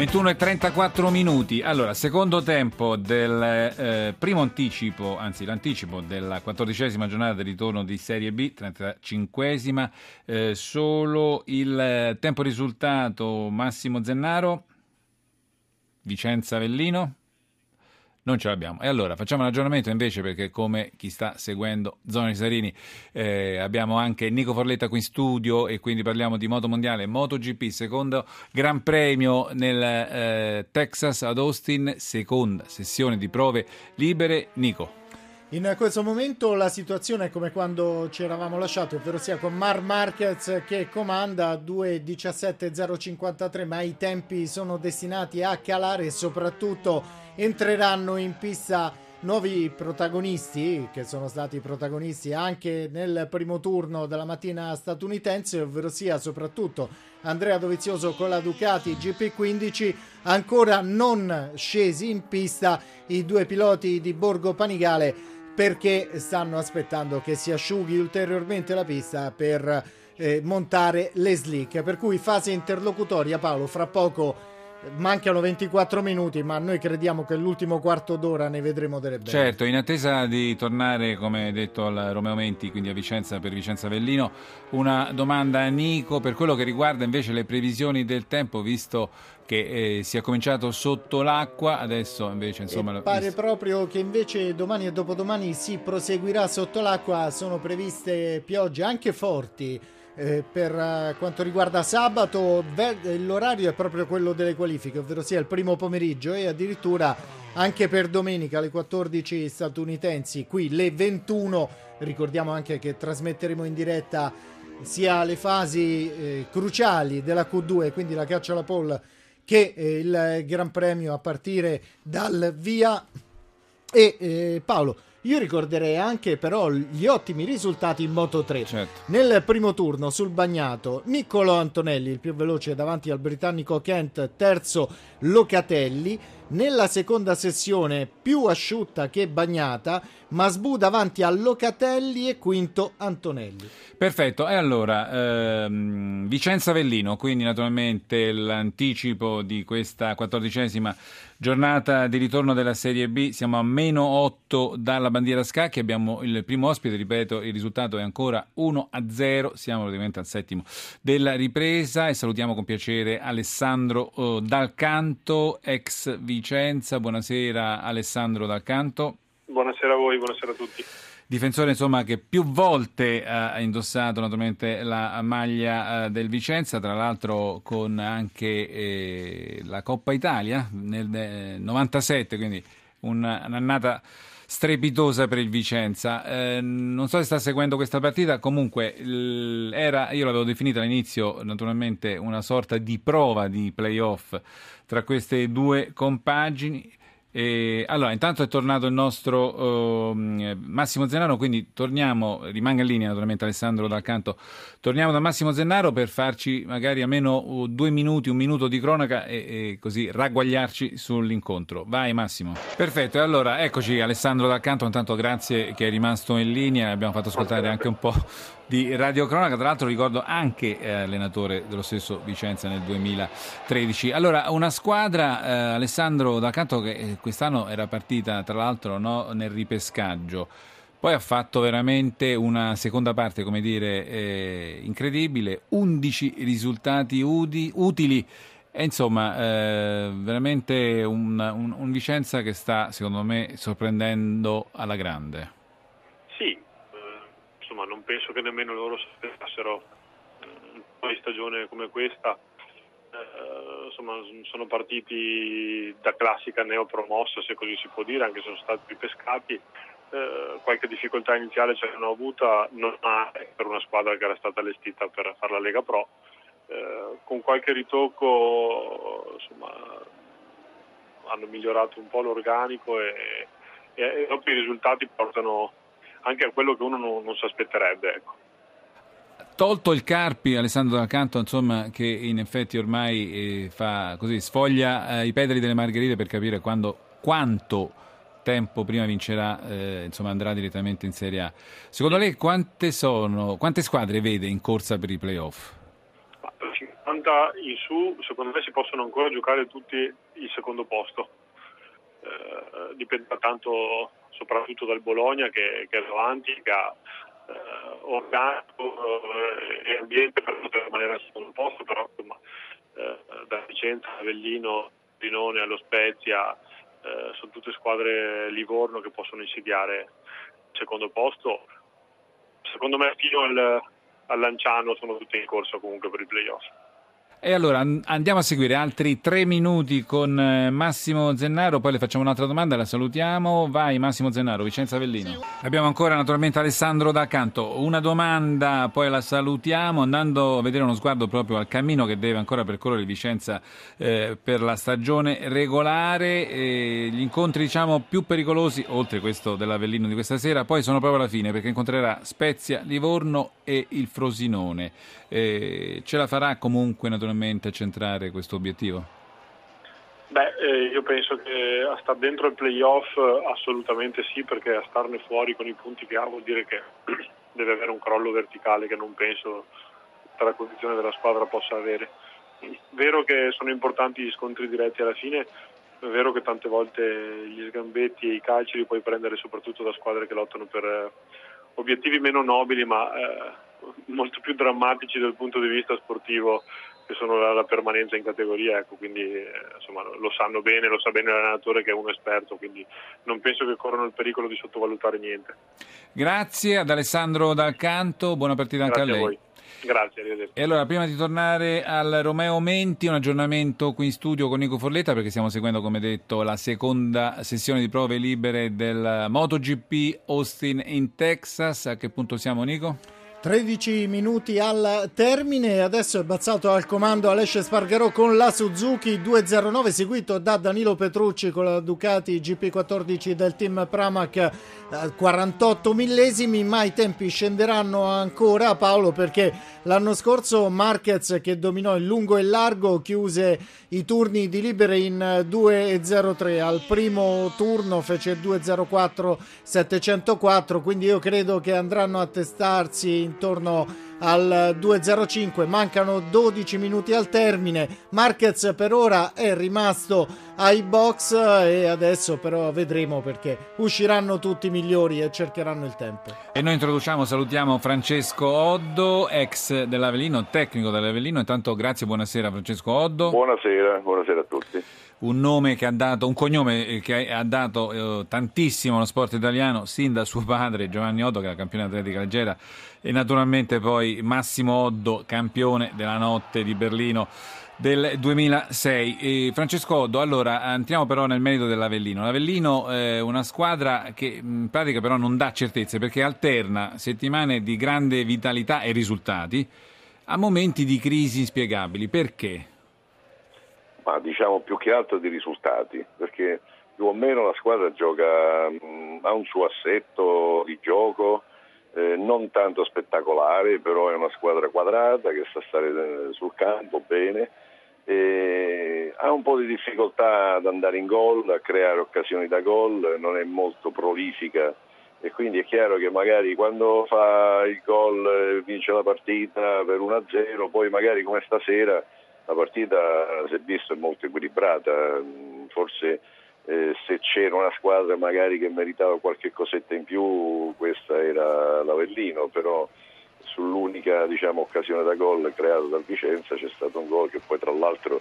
21 e 34 minuti. Allora, secondo tempo del eh, primo anticipo, anzi l'anticipo della quattordicesima giornata del ritorno di Serie B, 35esima, eh, solo il eh, tempo risultato Massimo Zennaro, Vicenza Avellino. Non ce l'abbiamo. E allora facciamo un aggiornamento invece perché come chi sta seguendo Zona Sarini eh, abbiamo anche Nico Forletta qui in studio e quindi parliamo di moto mondiale, MotoGP, secondo Gran Premio nel eh, Texas ad Austin, seconda sessione di prove libere. Nico. In questo momento la situazione è come quando ci eravamo lasciati, ovvero sia con Mar Marquez che comanda 2.17.053, ma i tempi sono destinati a calare e soprattutto entreranno in pista nuovi protagonisti che sono stati protagonisti anche nel primo turno della mattina statunitense, ovvero sia soprattutto Andrea Dovizioso con la Ducati GP15, ancora non scesi in pista i due piloti di Borgo Panigale perché stanno aspettando che si asciughi ulteriormente la pista per eh, montare le slick. Per cui fase interlocutoria, Paolo, fra poco mancano 24 minuti, ma noi crediamo che l'ultimo quarto d'ora ne vedremo delle belle. Certo, in attesa di tornare, come detto al Romeo Menti, quindi a Vicenza per Vicenza Avellino, una domanda a Nico per quello che riguarda invece le previsioni del tempo, visto che eh, si è cominciato sotto l'acqua, adesso invece insomma... E pare proprio che invece domani e dopodomani si proseguirà sotto l'acqua, sono previste piogge anche forti eh, per uh, quanto riguarda sabato, l'orario è proprio quello delle qualifiche, ovvero sia il primo pomeriggio e addirittura anche per domenica alle 14 statunitensi, qui le 21. Ricordiamo anche che trasmetteremo in diretta sia le fasi eh, cruciali della Q2, quindi la caccia alla pole, che eh, il Gran Premio a partire dal via. E eh, Paolo, io ricorderei anche però gli ottimi risultati in Moto 3. Certo. Nel primo turno sul bagnato, Niccolo Antonelli, il più veloce davanti al britannico Kent, terzo Locatelli. Nella seconda sessione più asciutta che bagnata, Masbu davanti a Locatelli e quinto Antonelli. Perfetto, e allora ehm, Vicenza Avellino, quindi naturalmente l'anticipo di questa quattordicesima giornata di ritorno della Serie B, siamo a meno 8 dalla bandiera scacchi, abbiamo il primo ospite, ripeto il risultato è ancora 1 a 0, siamo praticamente al settimo della ripresa e salutiamo con piacere Alessandro oh, Dalcanto, ex Vicenza, buonasera Alessandro Dalcanto. Buonasera a voi, buonasera a tutti difensore insomma, che più volte ha indossato naturalmente la maglia eh, del Vicenza, tra l'altro con anche eh, la Coppa Italia nel 97, quindi un'annata strepitosa per il Vicenza. Eh, non so se sta seguendo questa partita, comunque era, io l'avevo definita all'inizio naturalmente una sorta di prova di playoff tra queste due compagini. E, allora, intanto è tornato il nostro uh, Massimo Zennaro, quindi torniamo, rimanga in linea naturalmente Alessandro dal canto, torniamo da Massimo Zennaro per farci magari almeno due minuti, un minuto di cronaca e, e, così ragguagliarci sull'incontro. Vai Massimo. Perfetto, e allora eccoci Alessandro dal canto, intanto grazie che è rimasto in linea, abbiamo fatto ascoltare anche un po' di Radio Cronaca, tra l'altro ricordo anche eh, allenatore dello stesso Vicenza nel 2013. Allora, una squadra, eh, Alessandro D'Accanto, che eh, quest'anno era partita tra l'altro no, nel ripescaggio, poi ha fatto veramente una seconda parte, come dire, eh, incredibile, 11 risultati udi, utili. E insomma, eh, veramente un, un, un Vicenza che sta, secondo me, sorprendendo alla grande penso che nemmeno loro aspettassero mm, una stagione come questa. Eh, insomma, sono partiti da classica neopromossa, se così si può dire, anche se sono stati pescati. Eh, qualche difficoltà iniziale ce l'hanno avuta, non per una squadra che era stata allestita per fare la Lega Pro. Eh, con qualche ritocco insomma, hanno migliorato un po' l'organico e, e, e i risultati portano anche a quello che uno non, non si aspetterebbe. Ecco. Tolto il Carpi, Alessandro D'Alcanto, insomma, che in effetti ormai eh, fa così, sfoglia eh, i pedali delle margherite per capire quando, quanto tempo prima vincerà, eh, insomma andrà direttamente in Serie A. Secondo lei quante sono, quante squadre vede in corsa per i playoff? 50 in su, secondo me si possono ancora giocare tutti il secondo posto. Eh, dipende tanto soprattutto dal Bologna che, che è davanti, che ha eh, organico eh, e ambiente per poter rimanere al secondo posto, però insomma, eh, da Vicenza, Avellino, Rinone allo Spezia eh, sono tutte squadre Livorno che possono insidiare il secondo posto. Secondo me fino al, al Lanciano sono tutte in corsa comunque per i playoff. E allora andiamo a seguire altri tre minuti con eh, Massimo Zennaro, poi le facciamo un'altra domanda, la salutiamo. Vai Massimo Zennaro, Vicenza Avellino. Abbiamo ancora naturalmente Alessandro D'Accanto. Una domanda, poi la salutiamo, andando a vedere uno sguardo proprio al cammino che deve ancora percorrere Vicenza eh, per la stagione regolare. E gli incontri diciamo più pericolosi, oltre questo dell'Avellino di questa sera, poi sono proprio alla fine perché incontrerà Spezia, Livorno e il Frosinone. Eh, ce la farà comunque naturalmente a centrare questo obiettivo? Beh, eh, io penso che a star dentro il playoff assolutamente sì, perché a starne fuori con i punti che ha vuol dire che deve avere un crollo verticale che non penso tra la condizione della squadra possa avere. Vero che sono importanti gli scontri diretti alla fine, è vero che tante volte gli sgambetti e i calci li puoi prendere soprattutto da squadre che lottano per eh, obiettivi meno nobili ma eh, molto più drammatici dal punto di vista sportivo che sono la, la permanenza in categoria, ecco, quindi eh, insomma, lo sanno bene, lo sa bene l'allenatore che è un esperto, quindi non penso che corrano il pericolo di sottovalutare niente. Grazie ad Alessandro Dal Canto, buona partita Grazie anche a lei. A voi. Grazie, arrivederci. E allora, prima di tornare al Romeo Menti, un aggiornamento qui in studio con Nico Forletta, perché stiamo seguendo, come detto, la seconda sessione di prove libere del MotoGP Austin in Texas. A che punto siamo, Nico? 13 minuti al termine, adesso è balzato al comando Alesce Spargarò con la Suzuki 209 seguito da Danilo Petrucci con la Ducati GP14 del team Pramac 48 millesimi, ma i tempi scenderanno ancora Paolo perché l'anno scorso Marquez che dominò il lungo e il largo chiuse i turni di libere in 2.03 al primo turno fece 2.04 704 quindi io credo che andranno a testarsi intorno al 2.05 mancano 12 minuti al termine. Marquez per ora è rimasto ai box e adesso però vedremo perché usciranno tutti i migliori e cercheranno il tempo. E noi introduciamo salutiamo Francesco Oddo ex dell'Avellino tecnico dell'Avellino. Intanto grazie buonasera Francesco Oddo. Buonasera buonasera a tutti un nome che ha dato, un cognome che ha dato eh, tantissimo allo sport italiano, sin da suo padre Giovanni Oddo, che era campione atletica leggera, e naturalmente poi Massimo Oddo, campione della notte di Berlino del 2006. E Francesco Oddo, allora entriamo però nel merito dell'Avellino. L'Avellino è una squadra che in pratica però non dà certezze perché alterna settimane di grande vitalità e risultati a momenti di crisi inspiegabili. Perché? Ma diciamo più che altro di risultati, perché più o meno la squadra gioca, mh, ha un suo assetto di gioco, eh, non tanto spettacolare, però è una squadra quadrata che sa stare eh, sul campo bene, e ha un po' di difficoltà ad andare in gol, a creare occasioni da gol, non è molto prolifica. E quindi è chiaro che magari quando fa il gol eh, vince la partita per 1-0, poi magari come stasera la partita si è visto è molto equilibrata, forse eh, se c'era una squadra magari che meritava qualche cosetta in più questa era l'Avellino, però sull'unica diciamo, occasione da gol creata dal Vicenza c'è stato un gol che poi tra l'altro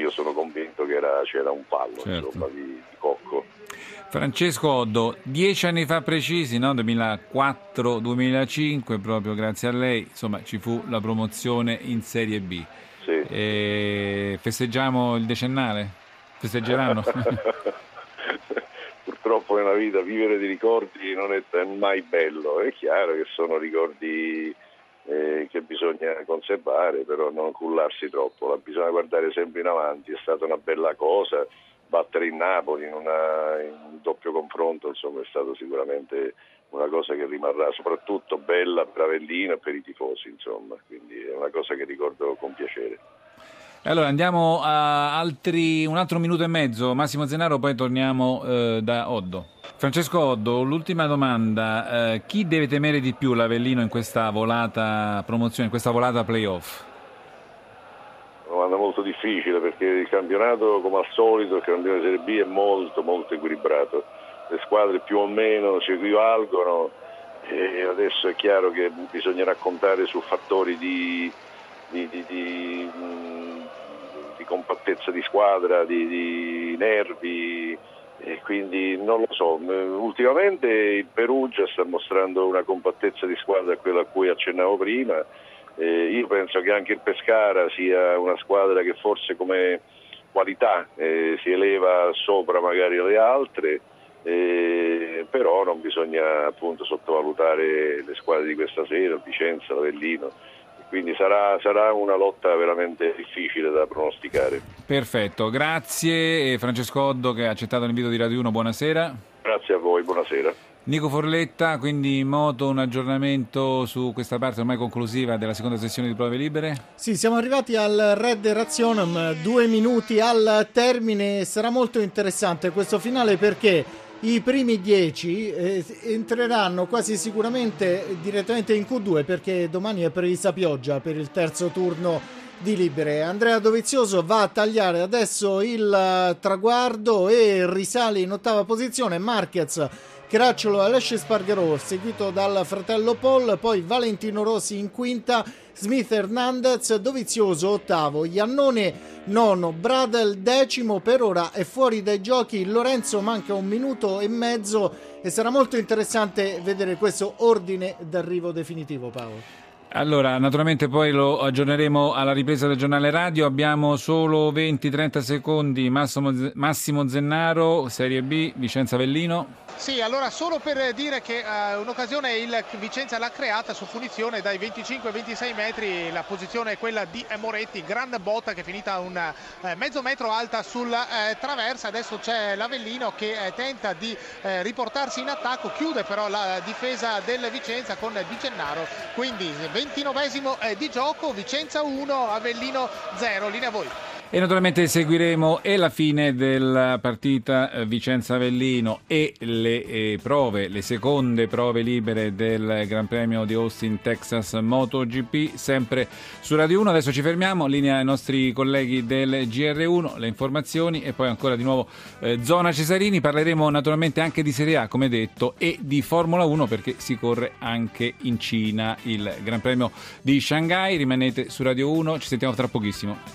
io sono convinto che era, c'era un fallo certo. insomma, di, di Cocco. Francesco Oddo, dieci anni fa precisi, no? 2004-2005, proprio grazie a lei, insomma, ci fu la promozione in Serie B. Sì. E festeggiamo il decennale? Festeggeranno? Purtroppo nella vita vivere di ricordi non è mai bello, è chiaro che sono ricordi eh, che bisogna conservare, però non cullarsi troppo, bisogna guardare sempre in avanti, è stata una bella cosa battere in Napoli in, una, in un doppio confronto insomma, è stato sicuramente una cosa che rimarrà soprattutto bella per Avellino e per i tifosi, insomma, quindi è una cosa che ricordo con piacere. Allora andiamo a altri, un altro minuto e mezzo, Massimo Zenaro, poi torniamo eh, da Oddo. Francesco Oddo, l'ultima domanda, eh, chi deve temere di più l'Avellino in questa volata promozione, in questa volata playoff? Una domanda molto difficile perché il campionato come al solito, il campionato di Serie B è molto molto equilibrato, le squadre più o meno si equivalgono e adesso è chiaro che bisognerà contare su fattori di, di, di, di di compattezza di squadra, di nervi e quindi non lo so, ultimamente il Perugia sta mostrando una compattezza di squadra, quella a cui accennavo prima, eh, io penso che anche il Pescara sia una squadra che forse come qualità eh, si eleva sopra magari le altre, eh, però non bisogna appunto sottovalutare le squadre di questa sera, Vicenza, Avellino quindi sarà, sarà, una lotta veramente difficile da pronosticare. Perfetto, grazie Francesco Oddo che ha accettato l'invito di Radio 1, buonasera. Grazie a voi, buonasera. Nico Forletta, quindi in moto un aggiornamento su questa parte ormai conclusiva della seconda sessione di prove libere? Sì, siamo arrivati al Red Razionum, due minuti al termine, sarà molto interessante questo finale perché i primi 10 eh, entreranno quasi sicuramente direttamente in Q2 perché domani è prevista pioggia per il terzo turno di libere. Andrea Dovizioso va a tagliare adesso il uh, traguardo e risale in ottava posizione. Marquez Cracciolo Alesce Spargaro seguito dal fratello Paul, poi Valentino Rossi in quinta, Smith Hernandez Dovizioso ottavo, Iannone nono, Bradel decimo, per ora è fuori dai giochi, Lorenzo manca un minuto e mezzo e sarà molto interessante vedere questo ordine d'arrivo definitivo Paolo. Allora, naturalmente poi lo aggiorneremo alla ripresa del giornale radio. Abbiamo solo 20-30 secondi. Massimo, Massimo Zennaro, Serie B, Vicenza Avellino. Sì, allora solo per dire che uh, un'occasione il Vicenza l'ha creata su punizione dai 25-26 metri, la posizione è quella di Moretti, gran botta che è finita un uh, mezzo metro alta sul uh, traversa, adesso c'è l'Avellino che tenta di riportarsi in attacco, chiude però la difesa del Vicenza con Di Gennaro, quindi 29 di gioco, Vicenza 1, Avellino 0, linea a voi. E naturalmente seguiremo e la fine della partita eh, Vicenza-Avellino e le eh, prove, le seconde prove libere del Gran Premio di Austin Texas MotoGP, sempre su Radio 1. Adesso ci fermiamo, linea ai nostri colleghi del GR1, le informazioni e poi ancora di nuovo eh, Zona Cesarini. Parleremo naturalmente anche di Serie A, come detto, e di Formula 1 perché si corre anche in Cina il Gran Premio di Shanghai. Rimanete su Radio 1, ci sentiamo tra pochissimo.